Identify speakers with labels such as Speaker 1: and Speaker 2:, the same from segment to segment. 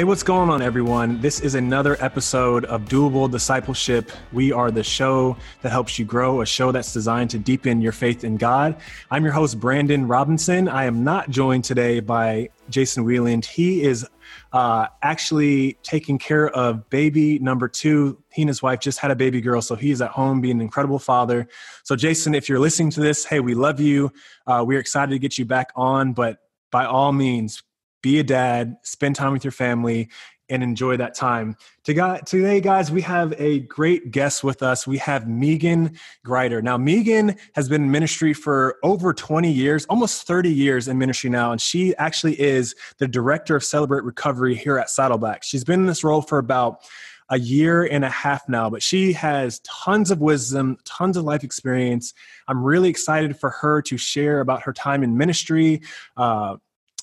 Speaker 1: Hey, what's going on, everyone? This is another episode of Doable Discipleship. We are the show that helps you grow, a show that's designed to deepen your faith in God. I'm your host, Brandon Robinson. I am not joined today by Jason Wheeland. He is uh, actually taking care of baby number two. He and his wife just had a baby girl, so he's at home being an incredible father. So, Jason, if you're listening to this, hey, we love you. Uh, we're excited to get you back on, but by all means, be a dad, spend time with your family, and enjoy that time. Today, guys, we have a great guest with us. We have Megan Grider. Now, Megan has been in ministry for over 20 years, almost 30 years in ministry now, and she actually is the director of Celebrate Recovery here at Saddleback. She's been in this role for about a year and a half now, but she has tons of wisdom, tons of life experience. I'm really excited for her to share about her time in ministry, uh,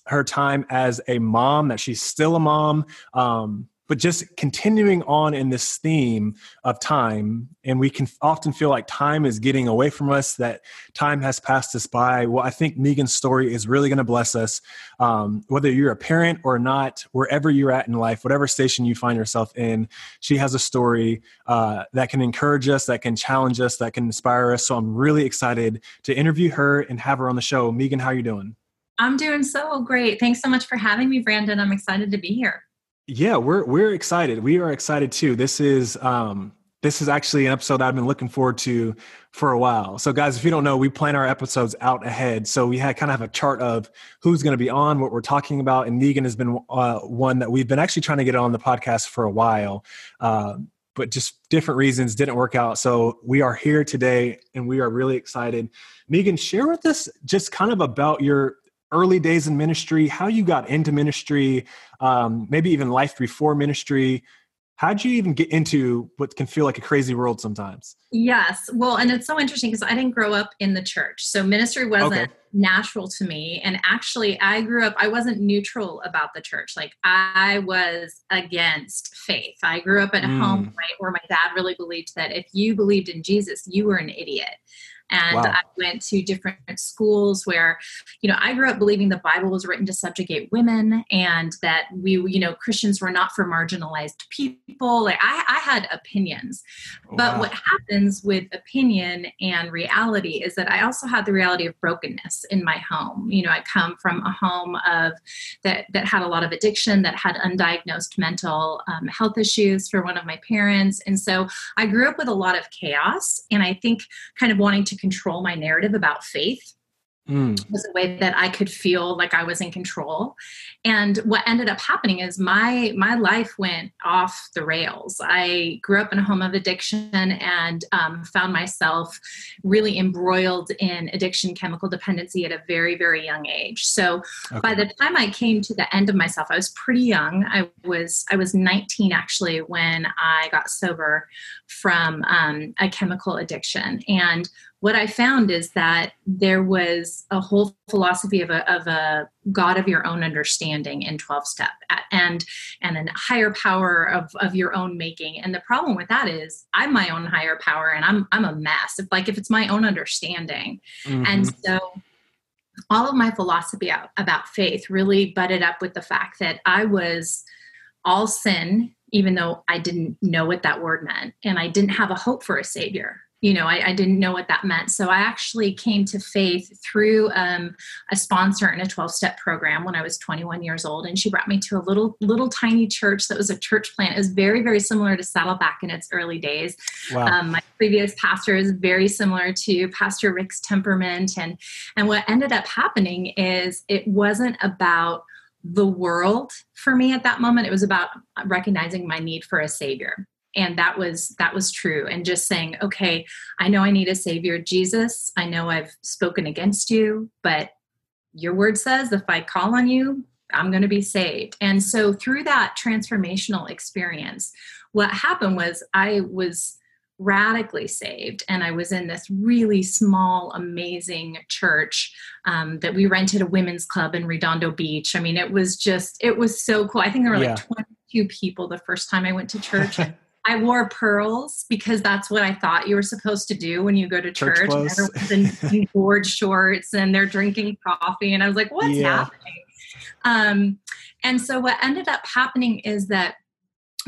Speaker 1: her time as a mom, that she's still a mom, um, but just continuing on in this theme of time. And we can often feel like time is getting away from us, that time has passed us by. Well, I think Megan's story is really going to bless us. Um, whether you're a parent or not, wherever you're at in life, whatever station you find yourself in, she has a story uh, that can encourage us, that can challenge us, that can inspire us. So I'm really excited to interview her and have her on the show. Megan, how you doing?
Speaker 2: I'm doing so great. Thanks so much for having me, Brandon. I'm excited to be here.
Speaker 1: Yeah, we're we're excited. We are excited too. This is um this is actually an episode I've been looking forward to for a while. So, guys, if you don't know, we plan our episodes out ahead. So we had kind of have a chart of who's going to be on, what we're talking about, and Megan has been uh, one that we've been actually trying to get on the podcast for a while, uh, but just different reasons didn't work out. So we are here today, and we are really excited. Megan, share with us just kind of about your early days in ministry, how you got into ministry, um, maybe even life before ministry. How'd you even get into what can feel like a crazy world sometimes?
Speaker 2: Yes. Well, and it's so interesting because I didn't grow up in the church. So ministry wasn't okay. natural to me. And actually, I grew up, I wasn't neutral about the church. Like, I was against faith. I grew up in a mm. home right, where my dad really believed that if you believed in Jesus, you were an idiot and wow. I went to different schools where, you know, I grew up believing the Bible was written to subjugate women and that we, you know, Christians were not for marginalized people. Like I, I had opinions. But wow. what happens with opinion and reality is that I also had the reality of brokenness in my home. You know, I come from a home of that that had a lot of addiction, that had undiagnosed mental um, health issues for one of my parents. And so I grew up with a lot of chaos and I think kind of wanting to control my narrative about faith mm. was a way that I could feel like I was in control. And what ended up happening is my my life went off the rails. I grew up in a home of addiction and um, found myself really embroiled in addiction, chemical dependency at a very very young age. So okay. by the time I came to the end of myself, I was pretty young. I was I was 19 actually when I got sober from um, a chemical addiction and what I found is that there was a whole philosophy of a, of a God of your own understanding in 12 step and and a higher power of, of your own making. And the problem with that is I'm my own higher power and I'm I'm a mess. If like if it's my own understanding. Mm-hmm. And so all of my philosophy about faith really butted up with the fact that I was all sin, even though I didn't know what that word meant, and I didn't have a hope for a savior you know I, I, didn't know what that meant. So i actually came to faith through um, a sponsor in a 12-step program when i was 21 years old and she brought me to a little little tiny church that was a church plant. It was very very similar to saddleback in its early days. Wow. um, my previous pastor is very similar to pastor rick's temperament and and what ended up happening is it wasn't about the world for me at that moment. It was about recognizing my need for a savior and that was that was true. And just saying okay i know i need a savior jesus. I know i've spoken against you but your word says if i call on you i'm going to be saved. And so through that transformational experience what happened was i was radically saved and i was in this really small amazing church um, that we rented a women's club in redondo beach. I mean it was just it was so cool. I think there were yeah. like 22 people the first time i went to church I wore pearls because that's what I thought you were supposed to do when you go to church. church Everyone's in, in board shorts and they're drinking coffee, and I was like, "What's yeah. happening?" Um, And so what ended up happening is that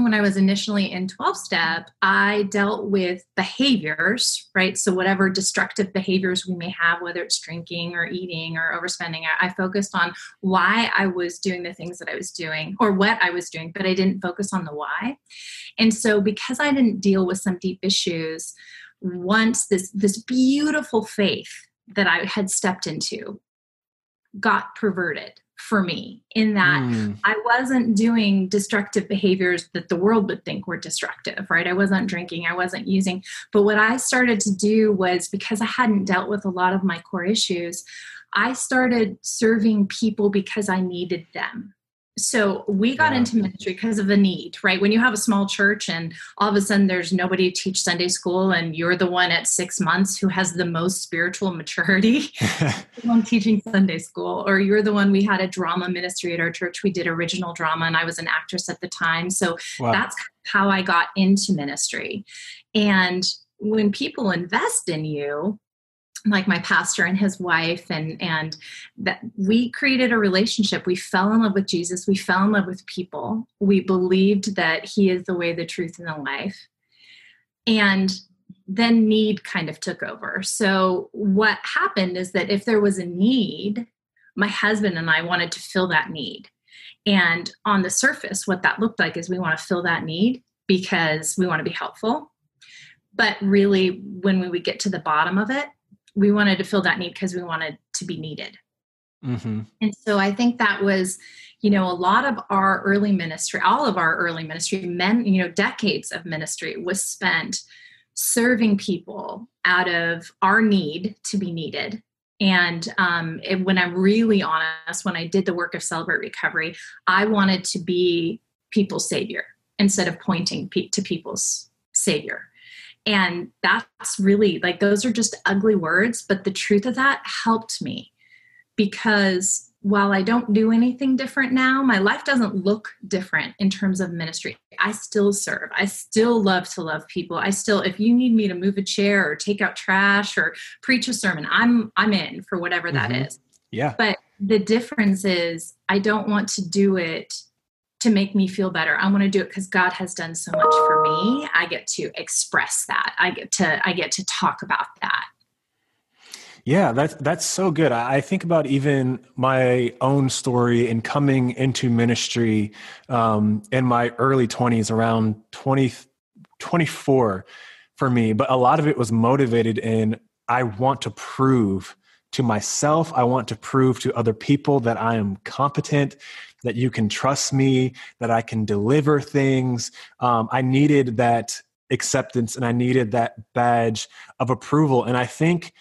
Speaker 2: when I was initially in 12 step, I dealt with behaviors, right? So, whatever destructive behaviors we may have, whether it's drinking or eating or overspending, I focused on why I was doing the things that I was doing or what I was doing, but I didn't focus on the why. And so, because I didn't deal with some deep issues, once this, this beautiful faith that I had stepped into got perverted for me in that mm. I wasn't doing destructive behaviors that the world would think were destructive, right? I wasn't drinking, I wasn't using. But what I started to do was because I hadn't dealt with a lot of my core issues, I started serving people because I needed them so we got into ministry because of a need right? When you have a small church and all of a sudden there's nobody to teach sunday school and you're the one at six months who has the most spiritual maturity on teaching sunday school or you're the one we had a drama ministry at our church. We did original drama and i was an actress at the time. So wow. that's how i got into ministry. And when people invest in you like my pastor and his wife and and that we created a relationship. We fell in love with jesus. We fell in love with people. We believed that he is the way the truth and the life. And then need kind of took over. So what happened is that if there was a need my husband and i wanted to fill that need. And on the surface what that looked like is we want to fill that need because we want to be helpful. But really when we would get to the bottom of it we wanted to fill that need because we wanted to be needed. Mm-hmm. And so I think that was, you know, a lot of our early ministry, all of our early ministry, men, you know, decades of ministry was spent serving people out of our need to be needed. And um, it, when I'm really honest, when I did the work of Celebrate Recovery, I wanted to be people's savior instead of pointing pe- to people's savior. And that's really like, those are just ugly words, but the truth of that helped me because while I don't do anything different now, my life doesn't look different in terms of ministry. I still serve. I still love to love people. I still if you need me to move a chair or take out trash or preach a sermon, I'm I'm in for whatever that mm-hmm. is.
Speaker 1: Yeah.
Speaker 2: But the difference is I don't want to do it to make me feel better. I want to do it because God has done so much for me. I get to express that. I get to I get to talk about that.
Speaker 1: Yeah, that's that's so good. I think about even my own story in coming into ministry um, in my early 20s, around 20, 24 for me. But a lot of it was motivated in I want to prove to myself, I want to prove to other people that I am competent, that you can trust me, that I can deliver things. Um, I needed that acceptance and I needed that badge of approval. And I think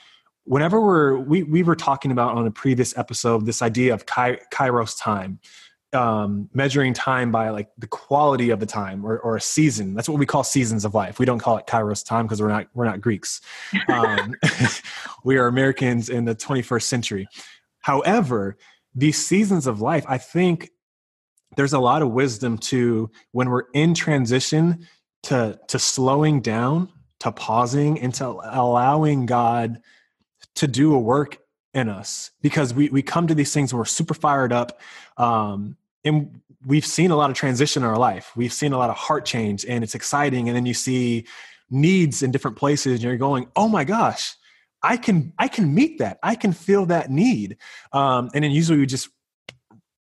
Speaker 1: whenever we're, we, we were talking about on a previous episode, this idea of kairos time, um, measuring time by like the quality of the time or, or a season. That's what we call seasons of life. We don't call it kairos time because we're not, we're not Greeks. Um, we are Americans in the 21st century. However, these seasons of life, I think there's a lot of wisdom to when we're in transition to to slowing down, to pausing, and to allowing God to do a work in us because we we come to these things we're super fired up um and we've seen a lot of transition in our life we've seen a lot of heart change and it's exciting and then you see needs in different places and you're going oh my gosh I can I can meet that. I can feel that need. Um, and then usually we just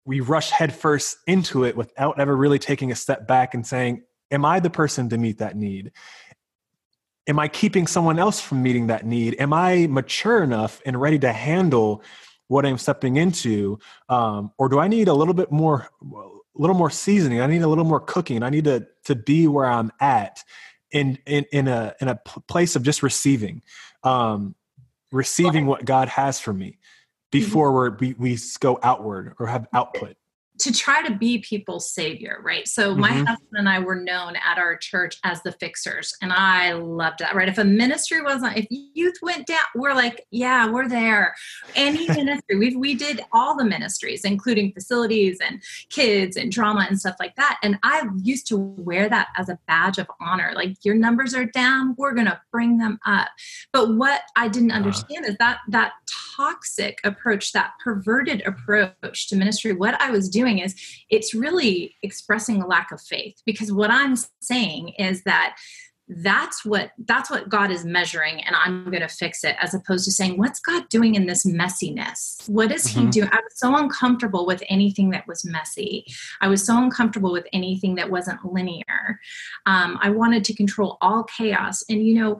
Speaker 1: we rush headfirst into it without ever really taking a step back and saying, Am I the person to meet that need? Am I keeping someone else from meeting that need? Am I mature enough and ready to handle what I'm stepping into? Um, or do I need a little bit more a little more seasoning? I need a little more cooking. I need to to be where I'm at in in in a in a place of just receiving. Um, receiving what God has for me before we we go outward or have output
Speaker 2: to try to be people's savior, right? So my mm-hmm. husband and I were known at our church as the fixers, and I loved that, right? If a ministry wasn't, if youth went down, we're like, yeah, we're there. Any ministry, we we did all the ministries, including facilities and kids and drama and stuff like that. And I used to wear that as a badge of honor. Like your numbers are down, we're gonna bring them up. But what I didn't uh-huh. understand uh. is that that toxic approach, that perverted approach to ministry, what I was doing is it's really expressing a lack of faith because what I'm saying is that that's what that's what god is measuring and i'm going to fix it as opposed to saying what's god doing in this messiness what is mm-hmm. he doing i was so uncomfortable with anything that was messy i was so uncomfortable with anything that wasn't linear um, i wanted to control all chaos and you know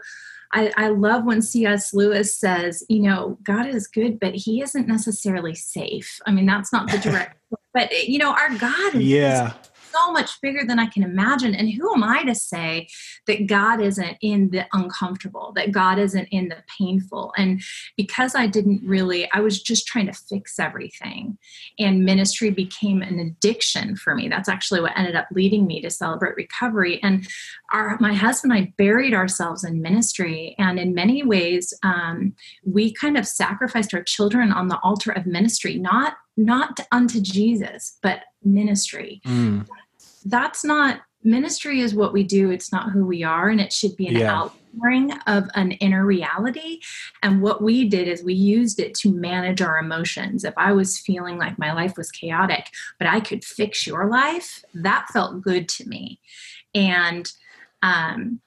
Speaker 2: I, I love when C.S. Lewis says, you know, God is good, but he isn't necessarily safe. I mean, that's not the direct, but you know, our God is,
Speaker 1: yeah
Speaker 2: so much bigger than I can imagine. And who am I to say that God isn't in the uncomfortable, that God isn't in the painful? And because I didn't really, I was just trying to fix everything. And ministry became an addiction for me. That's actually what ended up leading me to celebrate recovery. And our, my husband and I buried ourselves in ministry. And in many ways, um, we kind of sacrificed our children on the altar of ministry, not not unto Jesus, but ministry. Mm. That's not ministry is what we do, it's not who we are, and it should be an yeah. outpouring of an inner reality. And what we did is we used it to manage our emotions. If I was feeling like my life was chaotic, but I could fix your life, that felt good to me. And um,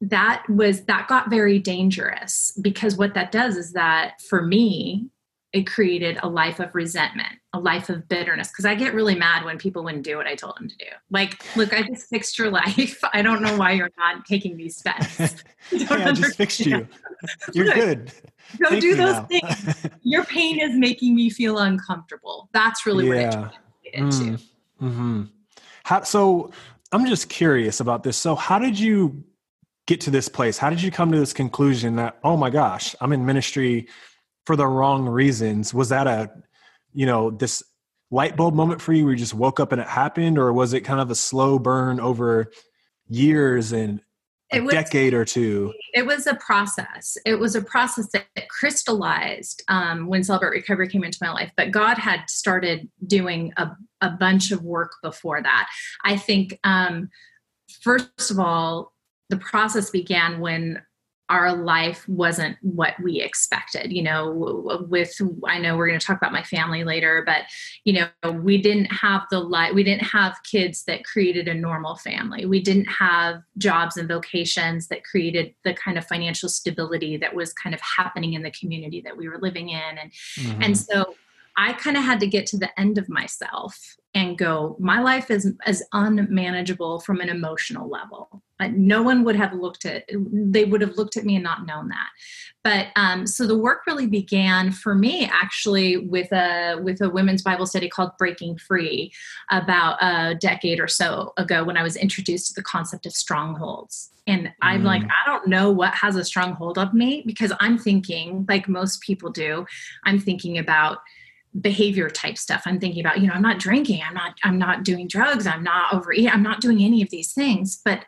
Speaker 2: that was that got very dangerous because what that does is that for me it created a life of resentment, a life of bitterness. Because I get really mad when people wouldn't do what I told them to do. Like, look, I just fixed your life. I don't know why you're not taking these steps.
Speaker 1: yeah, I just fixed you. You're good.
Speaker 2: Go Thank do those now. things. Your pain is making me feel uncomfortable. That's really yeah. what it mm.
Speaker 1: mm-hmm. How, so I'm just curious about this. So how did you get to this place? How did you come to this conclusion that, oh my gosh, I'm in ministry for the wrong reasons. Was that a you know this light bulb moment for you where you just woke up and it happened or was it kind of a slow burn over years and a was, decade or two?
Speaker 2: It was a process. It was a process that crystallized um, when celebrate recovery came into my life but god had started doing a, a bunch of work before that. I think um, first of all the process began when our life wasn't what we expected you know with i know we're going to talk about my family later but you know we didn't have the life we didn't have kids that created a normal family we didn't have jobs and vocations that created the kind of financial stability that was kind of happening in the community that we were living in and mm-hmm. and so I kind of had to get to the end of myself and go, my life is as unmanageable from an emotional level. no one would have looked at, they would have looked at me and not known that. But um, so the work really began for me actually with a with a women's Bible study called Breaking Free about a decade or so ago when I was introduced to the concept of strongholds. And I'm mm. like, I don't know what has a stronghold of me because I'm thinking, like most people do, I'm thinking about behavior type stuff. I'm thinking about you know i'm not drinking i'm not i'm not doing drugs i'm not overeating i'm not doing any of these things but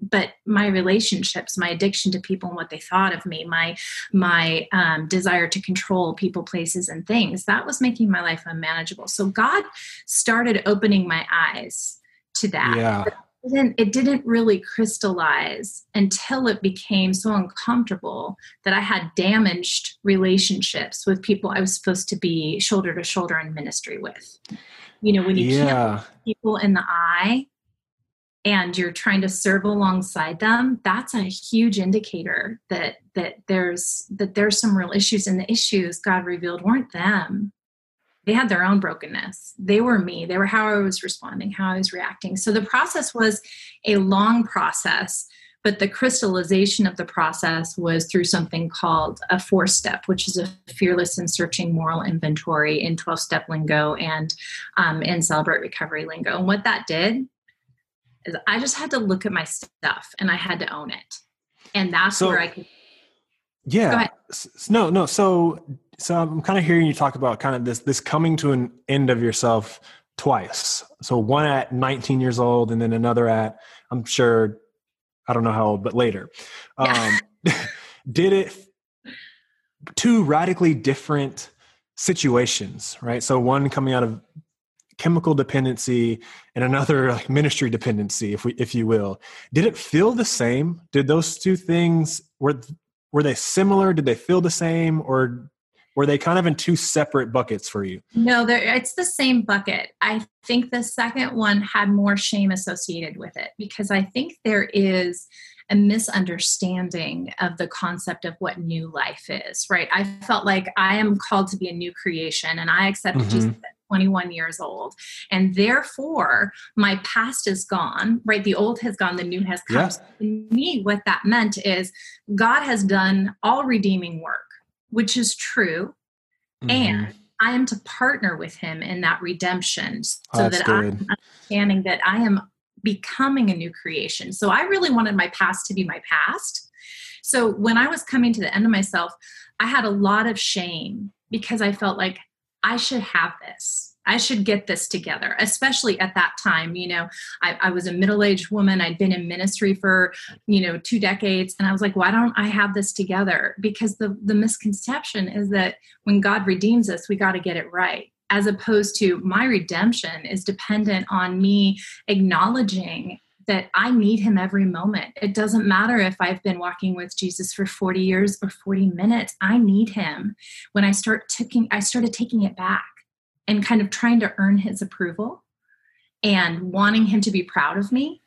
Speaker 2: but my relationships my addiction to people and what they thought of me my my um, desire to control people places and things that was making my life unmanageable. So god started opening my eyes to that.
Speaker 1: Yeah
Speaker 2: didn't, it didn't really crystallize until it became so uncomfortable that I had damaged relationships with people I was supposed to be shoulder to shoulder in ministry with. You know, when you yeah. can't look people in the eye and you're trying to serve alongside them, that's a huge indicator that that there's that there's some real issues and the issues God revealed weren't them they had their own brokenness. They were me. They were how I was responding, how I was reacting. So the process was a long process, but the crystallization of the process was through something called a four step, which is a fearless and searching moral inventory in 12 step lingo and um, in celebrate recovery lingo. And what that did is I just had to look at my stuff and I had to own it. And that's so, where I could.
Speaker 1: Yeah. No, no. So so I'm kind of hearing you talk about kind of this this coming to an end of yourself twice. So one at 19 years old, and then another at I'm sure I don't know how old, but later. Um, did it two radically different situations, right? So one coming out of chemical dependency and another like ministry dependency, if we if you will. Did it feel the same? Did those two things were were they similar? Did they feel the same, or were they kind of in two separate buckets for you
Speaker 2: no it's the same bucket i think the second one had more shame associated with it because i think there is a misunderstanding of the concept of what new life is, right? I felt like I am called to be a new creation and I accepted mm-hmm. Jesus at 21 years old. And therefore, my past is gone, right? The old has gone, the new has come. Yeah. So me, what that meant is God has done all redeeming work, which is true. Mm-hmm. And I am to partner with him in that redemption so oh, that good. I'm understanding that I am becoming a new creation. So I really wanted my past to be my past. So when I was coming to the end of myself, I had a lot of shame because I felt like I should have this. I should get this together, especially at that time. You know, I, I was a middle aged woman. I'd been in ministry for, you know, two decades. And I was like, why don't I have this together? Because the, the misconception is that when God redeems us, we got to get it right as opposed to my redemption is dependent on me acknowledging that I need him every moment. It doesn't matter if I've been walking with Jesus for 40 years or 40 minutes. I need him. When I start taking I started taking it back and kind of trying to earn his approval and wanting him to be proud of me.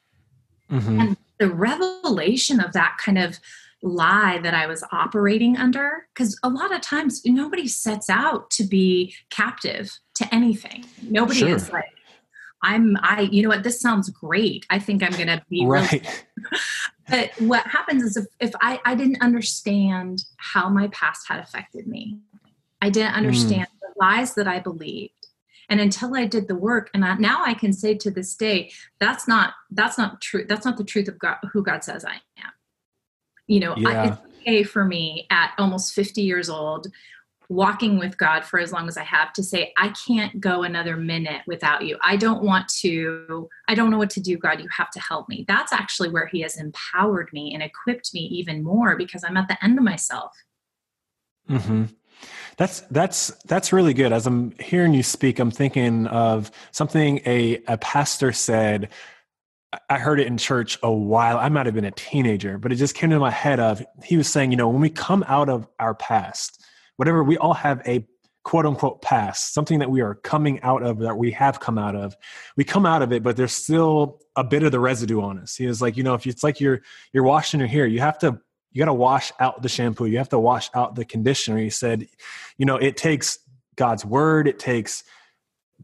Speaker 2: Mm-hmm. And the revelation of that kind of lie that I was operating under. Because a lot of times nobody sets out to be captive to anything. Nobody sure. is like, I'm, I, you know what, this sounds great. I think I'm going to be right. But what happens is if, if I, I didn't understand how my past had affected me, I didn't understand mm. Lies that I believed. And until I did the work, and I, now I can say to this day, that's not that's not true. That's not the truth of God, who God says I am you know yeah. I, it's okay for me at almost 50 years old walking with god for as long as i have to say i can't go another minute without you i don't want to i don't know what to do god you have to help me that's actually where he has empowered me and equipped me even more because i'm at the end of myself
Speaker 1: mm-hmm. That's that's that's really good. As I'm hearing you speak, I'm thinking of something a a pastor said I heard it in church a while. I might have been a teenager, but it just came to my head of he was saying, you know, when we come out of our past, whatever we all have a quote unquote past, something that we are coming out of that we have come out of. We come out of it, but there's still a bit of the residue on us. He was like, you know, if it's like you're you're washing your hair, you have to you got to wash out the shampoo, you have to wash out the conditioner. He said, you know, it takes God's word, it takes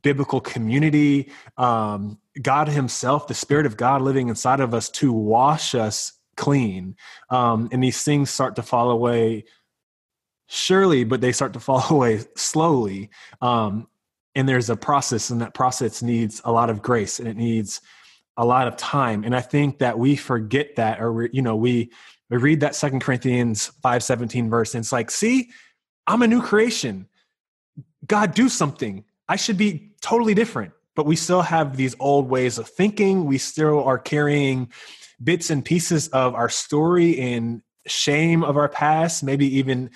Speaker 1: biblical community, um, God Himself, the Spirit of God living inside of us to wash us clean. Um, and these things start to fall away surely, but they start to fall away slowly. Um, and there's a process, and that process needs a lot of grace and it needs a lot of time. And I think that we forget that, or we, you know, we we read that Second Corinthians five seventeen verse, and it's like, see, I'm a new creation. God, do something. I should be totally different but we still have these old ways of thinking. We still are carrying bits and pieces of our story and shame of our past, maybe even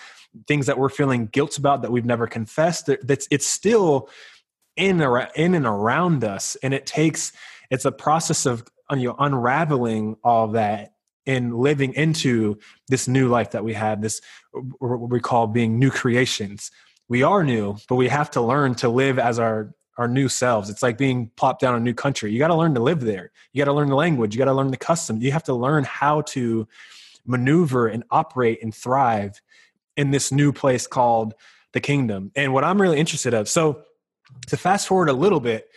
Speaker 1: things that we're feeling guilt about that we've never confessed. That's it's still in in and around us, and it takes it's a process of you know unraveling all that and living into this new life that we have. This what we call being new creations. We are new, but we have to learn to live as our our new selves. It's like being plopped down a new country. You got to learn to live there. You got to learn the language. You got to learn the custom. You have to learn how to maneuver and operate and thrive in this new place called the kingdom. And what I'm really interested of. So to fast forward a little bit,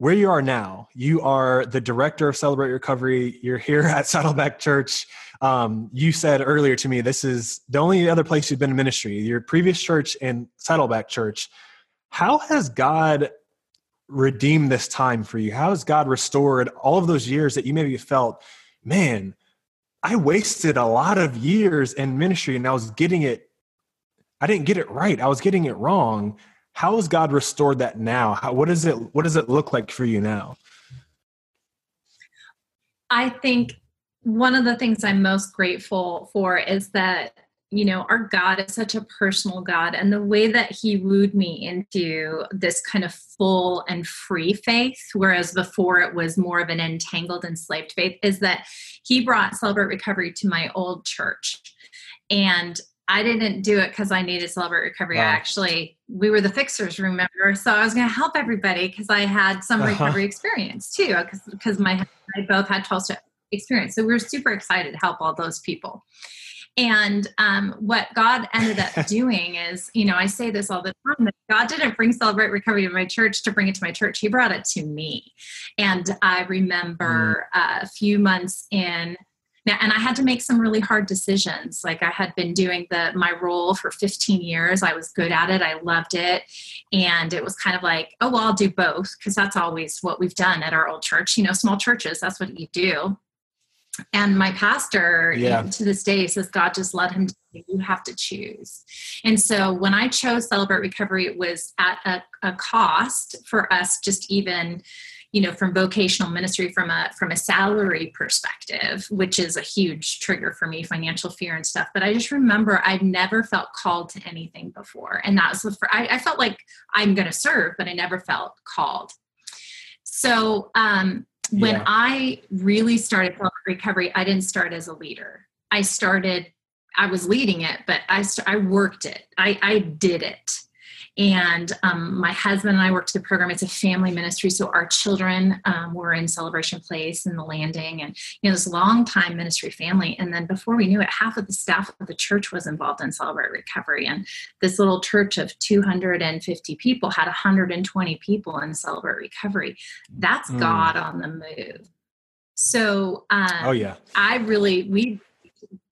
Speaker 1: where you are now, you are the director of Celebrate Recovery. You're here at Saddleback Church. Um, you said earlier to me, this is the only other place you've been in ministry. Your previous church and Saddleback Church how has God redeemed this time for you? How has God restored all of those years that you maybe felt, man, I wasted a lot of years in ministry and I was getting it, I didn't get it right. I was getting it wrong. How has God restored that now? How, what does it what does it look like for you now?
Speaker 2: I think one of the things I'm most grateful for is that you know, our God is such a personal God. And the way that He wooed me into this kind of full and free faith, whereas before it was more of an entangled, enslaved faith, is that He brought Celebrate Recovery to my old church. And I didn't do it because I needed Celebrate Recovery. Wow. I actually, we were the fixers, remember? So I was going to help everybody because I had some uh-huh. recovery experience too, because my I both had 12 step experience. So we were super excited to help all those people. And um, what God ended up doing is, you know, I say this all the time that God didn't bring Celebrate Recovery to my church to bring it to my church. He brought it to me. And I remember mm. uh, a few months in now, and I had to make some really hard decisions. Like I had been doing the my role for 15 years. I was good at it. I loved it. And it was kind of like, oh, well, I'll do both because that's always what we've done at our old church. You know, small churches, that's what you do. And my pastor yeah. to this day says God just led him to you have to choose. And so when I chose Celebrate Recovery, it was at a, a cost for us just even you know from vocational ministry from a from a salary perspective which is a huge trigger for me financial fear and stuff. But i just remember i'd never felt called to anything before. And that was the first, I, I felt like i'm going to serve but i never felt called. So um, when yeah. i really started recovery i didn't start as a leader. I started i was leading it but i st- i worked it. I i did it and um, my husband and I worked the program. It's a family ministry, so our children um, were in Celebration Place and the Landing, and you know this long time ministry family. And then before we knew it, half of the staff of the church was involved in Celebrate Recovery. And this little church of 250 people had 120 people in Celebrate Recovery. That's mm. God on the move. So, um,
Speaker 1: oh yeah,
Speaker 2: I really we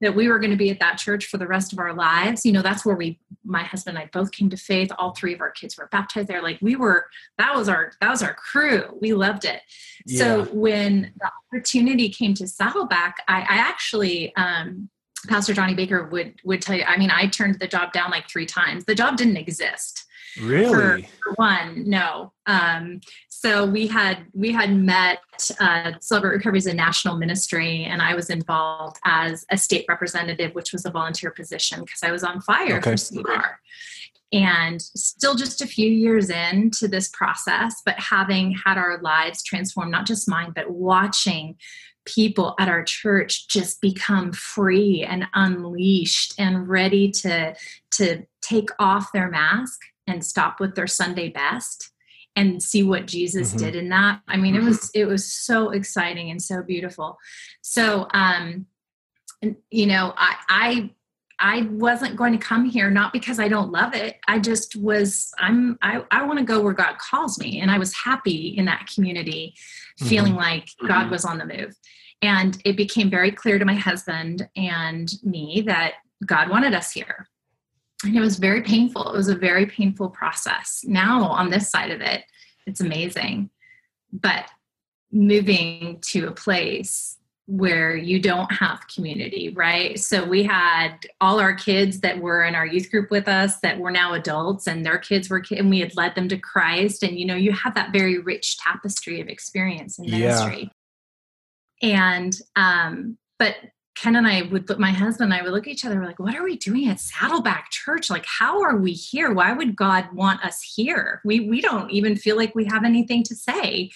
Speaker 2: that we were going to be at that church for the rest of our lives. You know, that's where we, my husband and I both came to faith. All three of our kids were baptized there. Like we were, that was our, that was our crew. We loved it. Yeah. So when the opportunity came to Saddleback, I, I actually, um, Pastor Johnny Baker would would tell you. I mean, I turned the job down like three times. The job didn't exist.
Speaker 1: Really?
Speaker 2: For, for one, no. Um, so we had we had met uh, Celebrate Recovery as a national ministry, and I was involved as a state representative, which was a volunteer position because I was on fire okay. for CBAR. And still just a few years into this process, but having had our lives transformed, not just mine, but watching people at our church just become free and unleashed and ready to to take off their mask and stop with their Sunday best and see what Jesus mm-hmm. did in that. I mean, it was mm-hmm. it was so exciting and so beautiful. So um you know, I I I wasn't going to come here not because I don't love it. I just was I'm I, I want to go where God calls me. And I was happy in that community, mm-hmm. feeling like God mm-hmm. was on the move. And it became very clear to my husband and me that God wanted us here and it was very painful. It was a very painful process. Now, on this side of it, it's amazing. But moving to a place where you don't have community, right? So we had all our kids that were in our youth group with us that were now adults, and their kids were, and we had led them to Christ. And you know, you have that very rich tapestry of experience in ministry. Yeah. And, um, but Ken and I would, but my husband and I would look at each other, we're like, what are we doing at Saddleback Church? Like, how are we here? Why would God want us here? We we don't even feel like we have anything to say.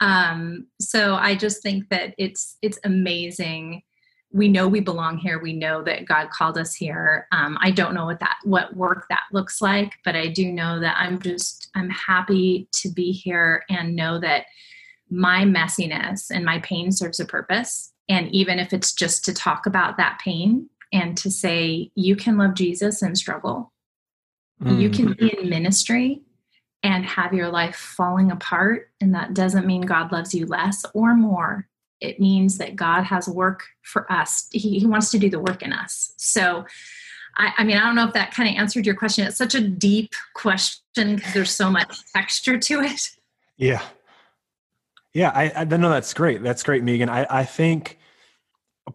Speaker 2: Um, so I just think that it's it's amazing. We know we belong here. We know that God called us here. Um, I don't know what that what work that looks like, but I do know that I'm just I'm happy to be here and know that my messiness and my pain serves a purpose and even if it's just to talk about that pain and to say, you can love Jesus and struggle, mm-hmm. you can be in ministry and have your life falling apart. And that doesn't mean God loves you less or more. It means that God has work for us. He, he wants to do the work in us. So, I, I mean, I don't know if that kind of answered your question. It's such a deep question because there's so much texture to it.
Speaker 1: Yeah. Yeah, I, I know that's great. That's great, Megan. I, I think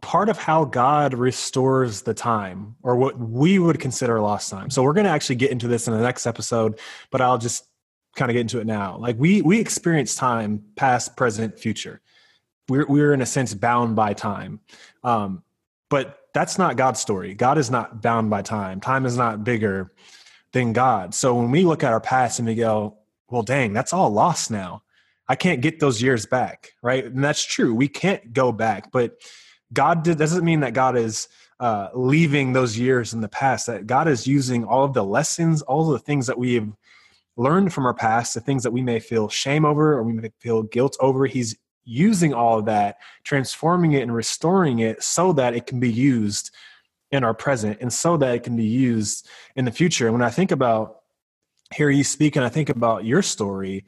Speaker 1: part of how God restores the time or what we would consider lost time. So we're going to actually get into this in the next episode, but I'll just kind of get into it now. Like we we experience time past, present, future. We're we're in a sense bound by time. Um, but that's not God's story. God is not bound by time. Time is not bigger than God. So when we look at our past and we go, well, dang, that's all lost now. I can't get those years back, right? And that's true. We can't go back, but God did, doesn't mean that God is uh, leaving those years in the past. That God is using all of the lessons, all of the things that we have learned from our past, the things that we may feel shame over or we may feel guilt over. He's using all of that, transforming it and restoring it so that it can be used in our present and so that it can be used in the future. And when I think about hear you speak and I think about your story,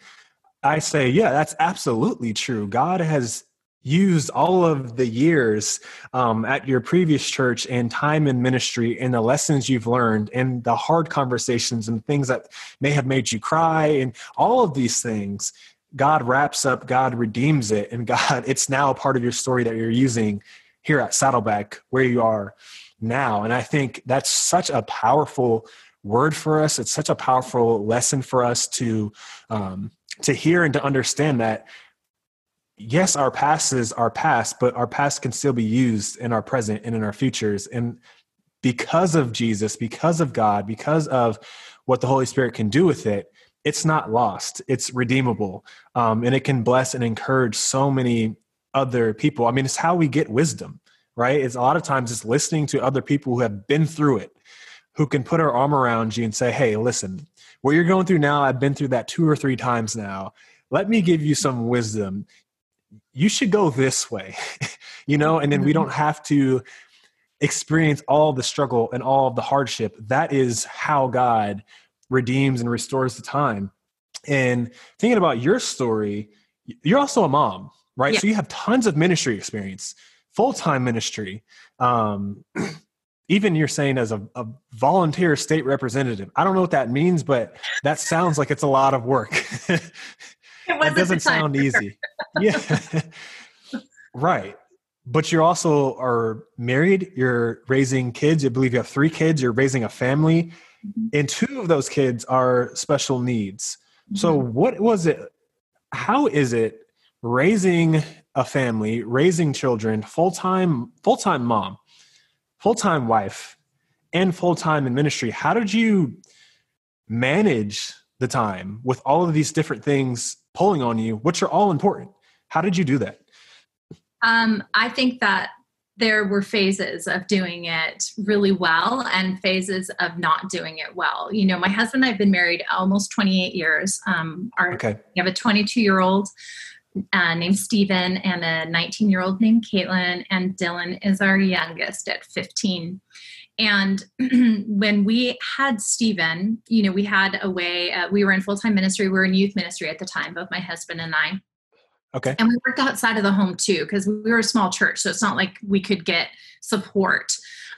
Speaker 1: I say, yeah, that's absolutely true. God has used all of the years um, at your previous church and time in ministry and the lessons you've learned and the hard conversations and things that may have made you cry and all of these things god wraps up god redeems it and god it's now a part of your story that you're using here at saddleback where you are now and i think that's such a powerful word for us it's such a powerful lesson for us to um, to hear and to understand that yes, our past is our past, but our past can still be used in our present and in our futures. And because of Jesus, because of God, because of what the Holy Spirit can do with it, it's not lost. It's redeemable. Um, and it can bless and encourage so many other people. I mean, it's how we get wisdom, right? It's a lot of times it's listening to other people who have been through it, who can put her arm around you and say, hey, listen, what you're going through now, I've been through that two or three times now. Let me give you some wisdom you should go this way you know and then we don't mm-hmm. have to experience all the struggle and all of the hardship that is how god redeems and restores the time and thinking about your story you're also a mom right yeah. so you have tons of ministry experience full-time ministry um, even you're saying as a, a, volunteer state representative i don't know what that means but that sounds like it's a lot of work it doesn't sound easy. yeah. right. But you also are married, you're raising kids. I believe you have three kids, you're raising a family, mm-hmm. and two of those kids are special needs. Mm-hmm. So, what was it? How is it raising a family, raising children, full time, full time mom, full time wife, and full time in ministry? How did you manage the time with all of these different things pulling on you, which are all important. How did you do that?
Speaker 2: Um, I think that there were phases of doing it really well and phases of not doing it well. You know, my husband and I have been married almost 28 years. Um, our, okay. We have a 22 year old uh, named Stephen and a 19 year old named Caitlin, and Dylan is our youngest at 15. And when we had Stephen, you know, we had a way, uh, we were in full time ministry, we were in youth ministry at the time, both my husband and I.
Speaker 1: Okay.
Speaker 2: And we worked outside of the home too, because we were a small church. So it's not like we could get support,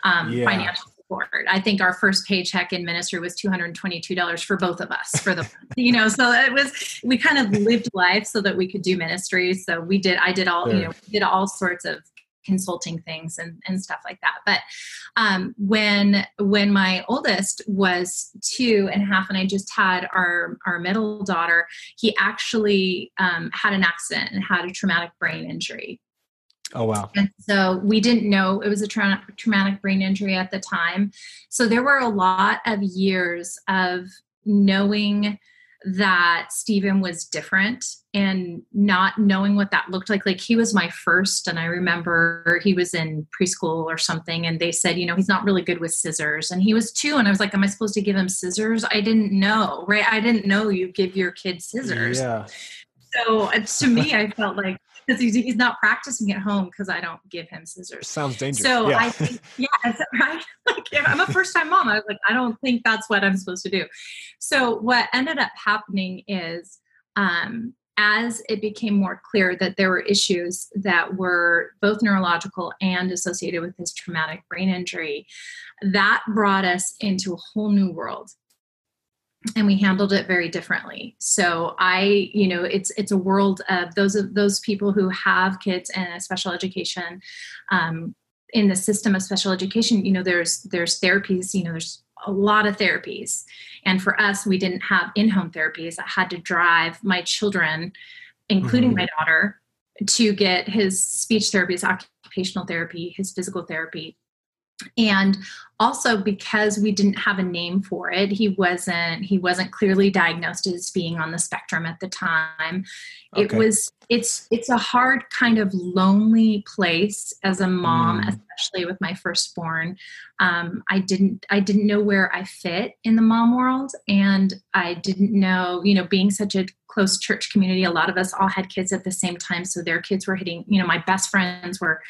Speaker 2: um, yeah. financial support. I think our first paycheck in ministry was $222 for both of us for the, you know, so it was, we kind of lived life so that we could do ministry. So we did, I did all, sure. you know, did all sorts of consulting things and, and stuff like that but um, when when my oldest was two and a half and i just had our our middle daughter he actually um, had an accident and had a traumatic brain injury
Speaker 1: Oh wow!
Speaker 2: And so we didn't know it was a tra- traumatic brain injury at the time. So there were a lot of years of knowing that Stephen was different and not knowing what that looked like. Like he was my first, and I remember he was in preschool or something, and they said, you know, he's not really good with scissors. And he was two, and I was like, Am I supposed to give him scissors? I didn't know, right? I didn't know you give your kid scissors.
Speaker 1: Yeah.
Speaker 2: So uh, to me, I felt like because he's, he's not practicing at home because I don't give him scissors.
Speaker 1: Sounds dangerous.
Speaker 2: So yeah. I think, yeah, right. Like I'm a first time mom. I was like, I don't think that's what I'm supposed to do. So what ended up happening is, um, as it became more clear that there were issues that were both neurological and associated with his traumatic brain injury, that brought us into a whole new world and we handled it very differently so i you know it's it's a world of those of those people who have kids in a special education um, in the system of special education you know there's there's therapies you know there's a lot of therapies and for us we didn't have in-home therapies i had to drive my children including mm-hmm. my daughter to get his speech therapy his occupational therapy his physical therapy and also because we didn't have a name for it he wasn't he wasn't clearly diagnosed as being on the spectrum at the time okay. it was it's it's a hard kind of lonely place as a mom mm. especially with my firstborn um, i didn't i didn't know where i fit in the mom world and i didn't know you know being such a close church community a lot of us all had kids at the same time so their kids were hitting you know my best friends were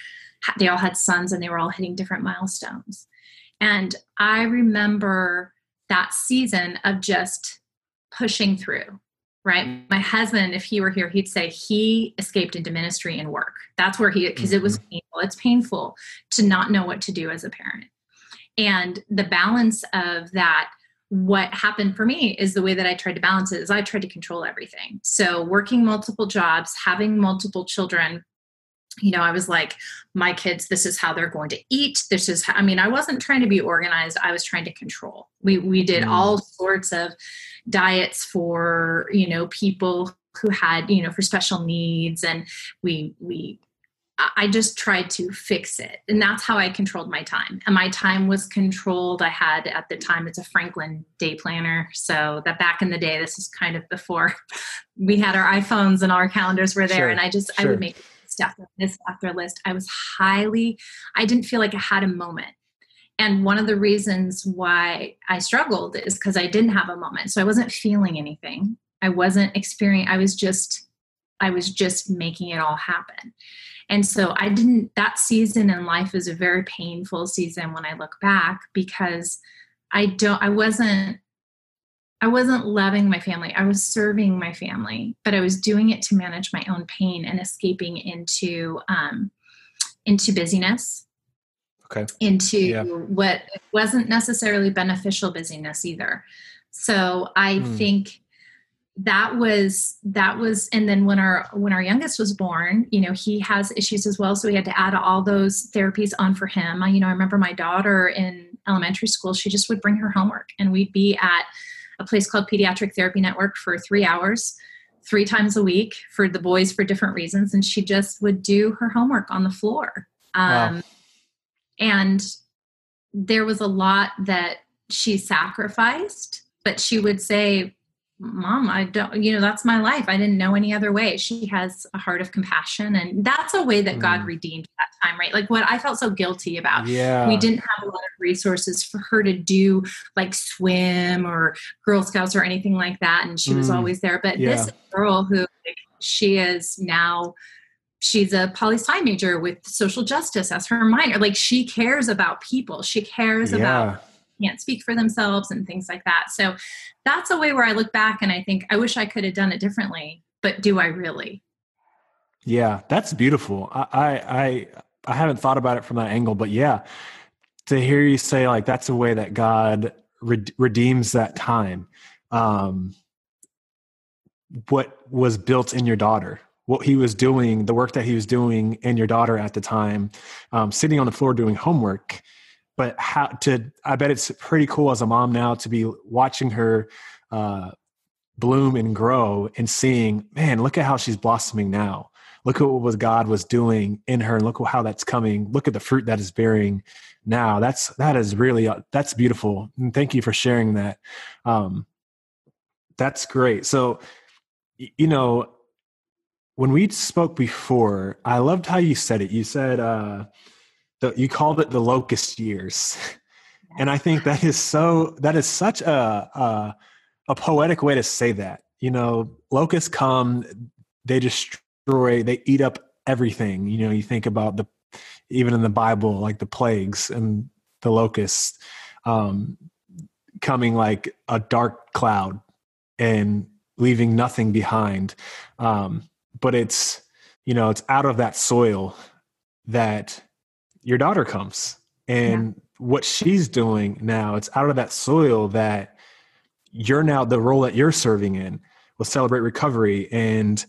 Speaker 2: they all had sons and they were all hitting different milestones. And I remember that season of just pushing through, right? My husband, if he were here, he'd say he escaped into ministry and work. That's where he, because it was mm-hmm. painful. It's painful to not know what to do as a parent. And the balance of that, what happened for me is the way that I tried to balance it is I tried to control everything. So working multiple jobs, having multiple children, you know, I was like, my kids, this is how they're going to eat. This is, how, I mean, I wasn't trying to be organized. I was trying to control. We we did mm. all sorts of diets for you know people who had you know for special needs, and we we. I just tried to fix it. And that's how I controlled my time. And my time was controlled. I had at the time, it's a Franklin day planner. So that back in the day, this is kind of before we had our iPhones and our calendars were there. Sure, and I just, sure. I would make list after list after list. I was highly, I didn't feel like I had a moment. And one of the reasons why I struggled is because I didn't have a moment. So I wasn't feeling anything. I wasn't experiencing, I was just, I was just making it all happen. And so I didn't, that season in life is a very painful season when I look back because I don't, I wasn't I wasn't loving my family. I was serving my family, but I was doing it to manage my own pain and escaping into um, into busyness.
Speaker 1: Okay.
Speaker 2: Into yeah. what wasn't necessarily beneficial busyness either. So I mm. think that was that was and then when our when our youngest was born you know he has issues as well so we had to add all those therapies on for him you know i remember my daughter in elementary school she just would bring her homework and we'd be at a place called Pediatric Therapy Network for three hours, three times a week for the boys for different reasons. And she just would do her homework on the floor. Um, wow. And there was a lot that she sacrificed, but she would say, mom i don't you know that's my life i didn't know any other way she has a heart of compassion and that's a way that mm. god redeemed that time right like what i felt so guilty about
Speaker 1: yeah
Speaker 2: we didn't have a lot of resources for her to do like swim or girl scouts or anything like that and she mm. was always there but yeah. this girl who like, she is now she's a poli sci major with social justice as her minor like she cares about people she cares yeah. about can't speak for themselves and things like that. So that's a way where I look back and I think I wish I could have done it differently, but do I really?
Speaker 1: Yeah, that's beautiful. I I I haven't thought about it from that angle, but yeah, to hear you say like that's a way that God redeems that time. Um, what was built in your daughter, what he was doing, the work that he was doing in your daughter at the time, um, sitting on the floor doing homework but how to i bet it's pretty cool as a mom now to be watching her uh, bloom and grow and seeing man look at how she's blossoming now. Look at what god was doing in her and look how that's coming. Look at the fruit that is bearing now. That's that is really uh, that's beautiful. And thank you for sharing that. Um that's great. So you know when we spoke before i loved how you said it. You said uh the, you called it the locust years. And i think that is so that is such a, a, a poetic way to say that. You know locusts come they destroy they eat up everything. You know you think about the even in the bible like the plagues and the locusts um, coming like a dark cloud and leaving nothing behind. Um, but it's you know it's out of that soil that your daughter comes. And yeah. what she's doing now it's out of that soil that you're now the role that you're serving in will celebrate recovery and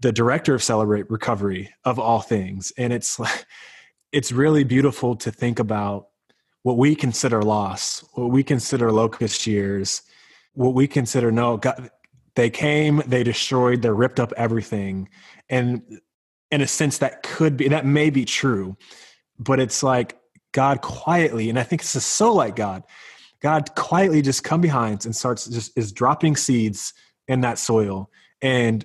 Speaker 1: the director of celebrate recovery of all things. And it's like it's really beautiful to think about what we consider loss what we consider locust years what we consider no God, they came they destroyed they ripped up everything. And in a sense that could be that may be true but it's like God quietly, and I think this is so like God, God quietly just come behind and starts just is dropping seeds in that soil. And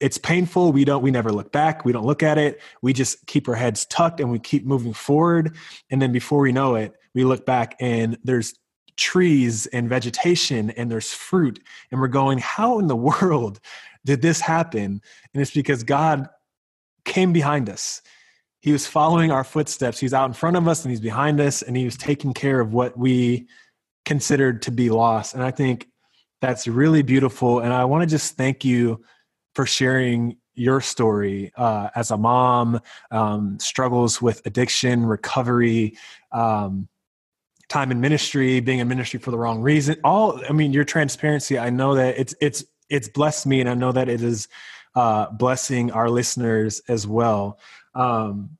Speaker 1: it's painful. We don't, we never look back. We don't look at it. We just keep our heads tucked and we keep moving forward. And then before we know it, we look back and there's trees and vegetation and there's fruit. And we're going, how in the world did this happen? And it's because God came behind us. He was following our footsteps. He's out in front of us and he's behind us and he was taking care of what we considered to be lost. And I think that's really beautiful. And I want to just thank you for sharing your story uh, as a mom, um, struggles with addiction, recovery, um, time in ministry, being in ministry for the wrong reason. All, I mean, your transparency. I know that it's it's it's blessed me, and I know that it is uh, blessing our listeners as well. Um,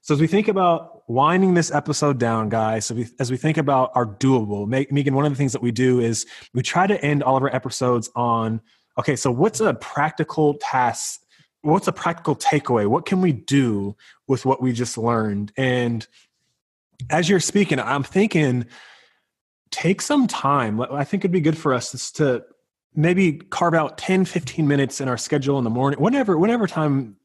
Speaker 1: so as we think about winding this episode down, guys, so we, as we think about our doable, Megan, one of the things that we do is we try to end all of our episodes on okay, so what's a practical task? What's a practical takeaway? What can we do with what we just learned? And as you're speaking, I'm thinking take some time. I think it'd be good for us to maybe carve out 10 15 minutes in our schedule in the morning whenever whenever time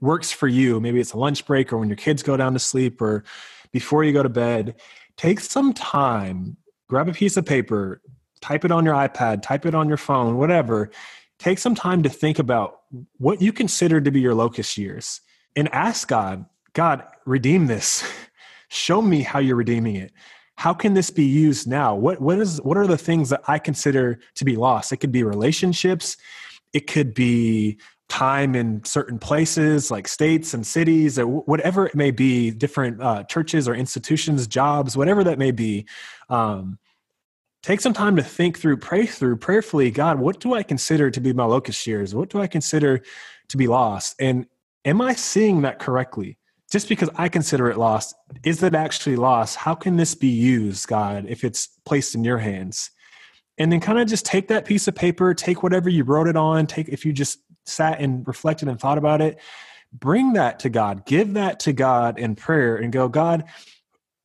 Speaker 1: works for you. Maybe it's a lunch break or when your kids go down to sleep or before you go to bed. Take some time grab a piece of paper type it on your ipad type it on your phone whatever. Take some time to think about what you consider to be your locust years and ask god god redeem this. Show me how you're redeeming it. How can this be used now? What what is what are the things that i consider to be lost? It could be relationships. It could be time in certain places like states and cities or whatever it may be different uh, churches or institutions jobs whatever that may be um, take some time to think through pray through prayerfully god what do i consider to be my locust years what do i consider to be lost and am i seeing that correctly just because I consider it lost, is it actually lost? How can this be used, God, if it's placed in your hands? And then kind of just take that piece of paper, take whatever you wrote it on, take if you just sat and reflected and thought about it, bring that to God, give that to God in prayer and go, God,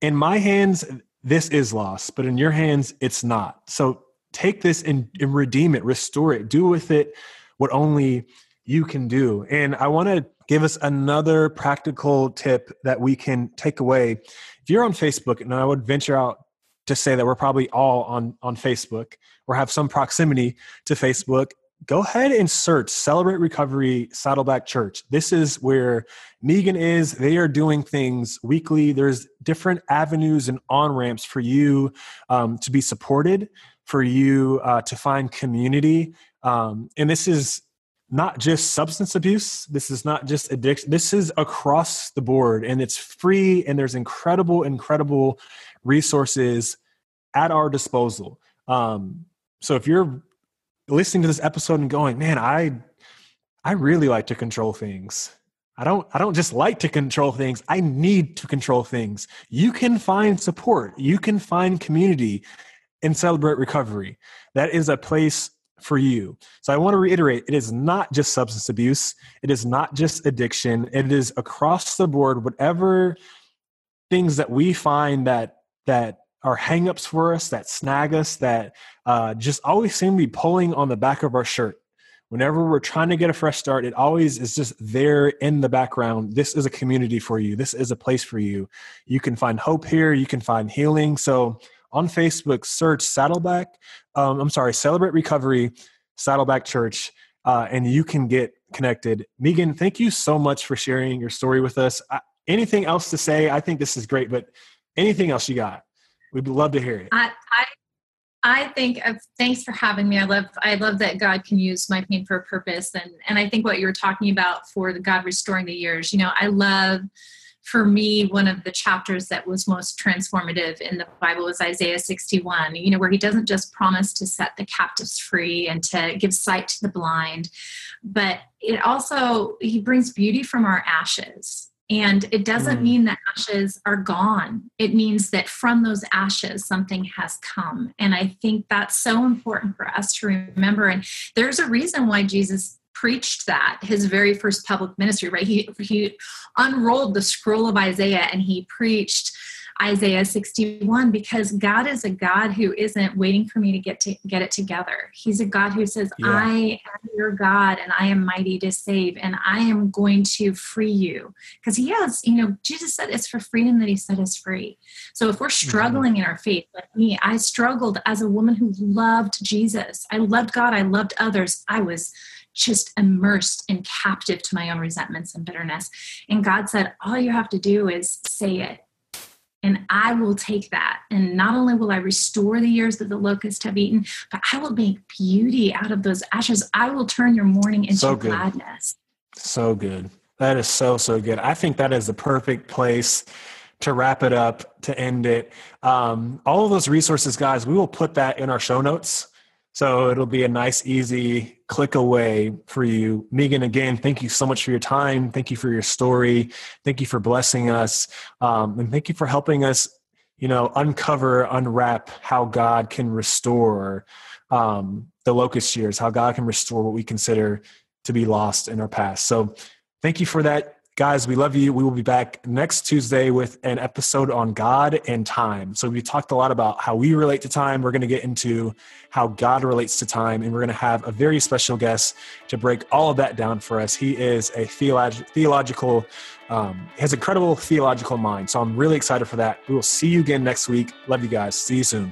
Speaker 1: in my hands, this is lost, but in your hands, it's not. So take this and, and redeem it, restore it, do with it what only you can do. And I want to give us another practical tip that we can take away. If you're on Facebook, and I would venture out to say that we're probably all on, on Facebook or have some proximity to Facebook, go ahead and search Celebrate Recovery Saddleback Church. This is where Megan is. They are doing things weekly. There's different avenues and on ramps for you um, to be supported, for you uh, to find community. Um, and this is not just substance abuse. This is not just addiction. This is across the board and it's free and there's incredible, incredible resources at our disposal. Um, so if you're listening to this episode and going, man, I I really like to control things. I don't I don't just like to control things. I need to control things. You can find support. You can find community and celebrate recovery. That is a place for you. So I want to reiterate it is not just substance abuse, it is not just addiction, it is across the board whatever things that we find that that are hangups for us, that snag us, that uh, just always seem to be pulling on the back of our shirt. Whenever we're trying to get a fresh start, it always is just there in the background. This is a community for you. This is a place for you. You can find hope here. You can find healing. So on Facebook, search Saddleback. Um, I'm sorry, Celebrate Recovery, Saddleback Church, uh, and you can get connected. Megan, thank you so much for sharing your story with us. Uh, anything else to say? I think this is great, but anything else you got? We'd love to hear it.
Speaker 2: I, I, I think of, thanks for having me. I love I love that God can use my pain for a purpose, and and I think what you were talking about for the God restoring the years. You know, I love for me, one of the chapters that was most transformative in the Bible was Isaiah 61, you know, where he doesn't just promise to set the captives free and to give sight to the blind, but it also, he brings beauty from our ashes. And it doesn't mm. mean that ashes are gone. It means that from those ashes, something has come. And I think that's so important for us to remember. And there's a reason why Jesus preached that his very first public ministry right he he unrolled the scroll of isaiah and he preached Isaiah 61 because God is a God who isn't waiting for me to get to get it together. He's a God who says, yeah. "I am your God and I am mighty to save and I am going to free you." Because he has, you know, Jesus said it's for freedom that he set us free. So if we're mm-hmm. struggling mm-hmm. in our faith, like me, I struggled as a woman who loved Jesus. I loved God, I loved others. I was just immersed and captive to my own resentments and bitterness. And God said, All you have to do is say it. And I will take that. And not only will I restore the years that the locusts have eaten, but I will make beauty out of those ashes. I will turn your mourning into so gladness.
Speaker 1: So good. That is so, so good. I think that is the perfect place to wrap it up, to end it. Um, all of those resources, guys, we will put that in our show notes. So it'll be a nice, easy click away for you. Megan, again, thank you so much for your time. Thank you for your story. Thank you for blessing us. Um, and thank you for helping us, you know, uncover, unwrap how God can restore um, the locust years, how God can restore what we consider to be lost in our past. So thank you for that. Guys, we love you. We will be back next Tuesday with an episode on God and time. So, we talked a lot about how we relate to time. We're going to get into how God relates to time, and we're going to have a very special guest to break all of that down for us. He is a theolog- theological, um, has incredible theological mind. So, I'm really excited for that. We will see you again next week. Love you guys. See you soon.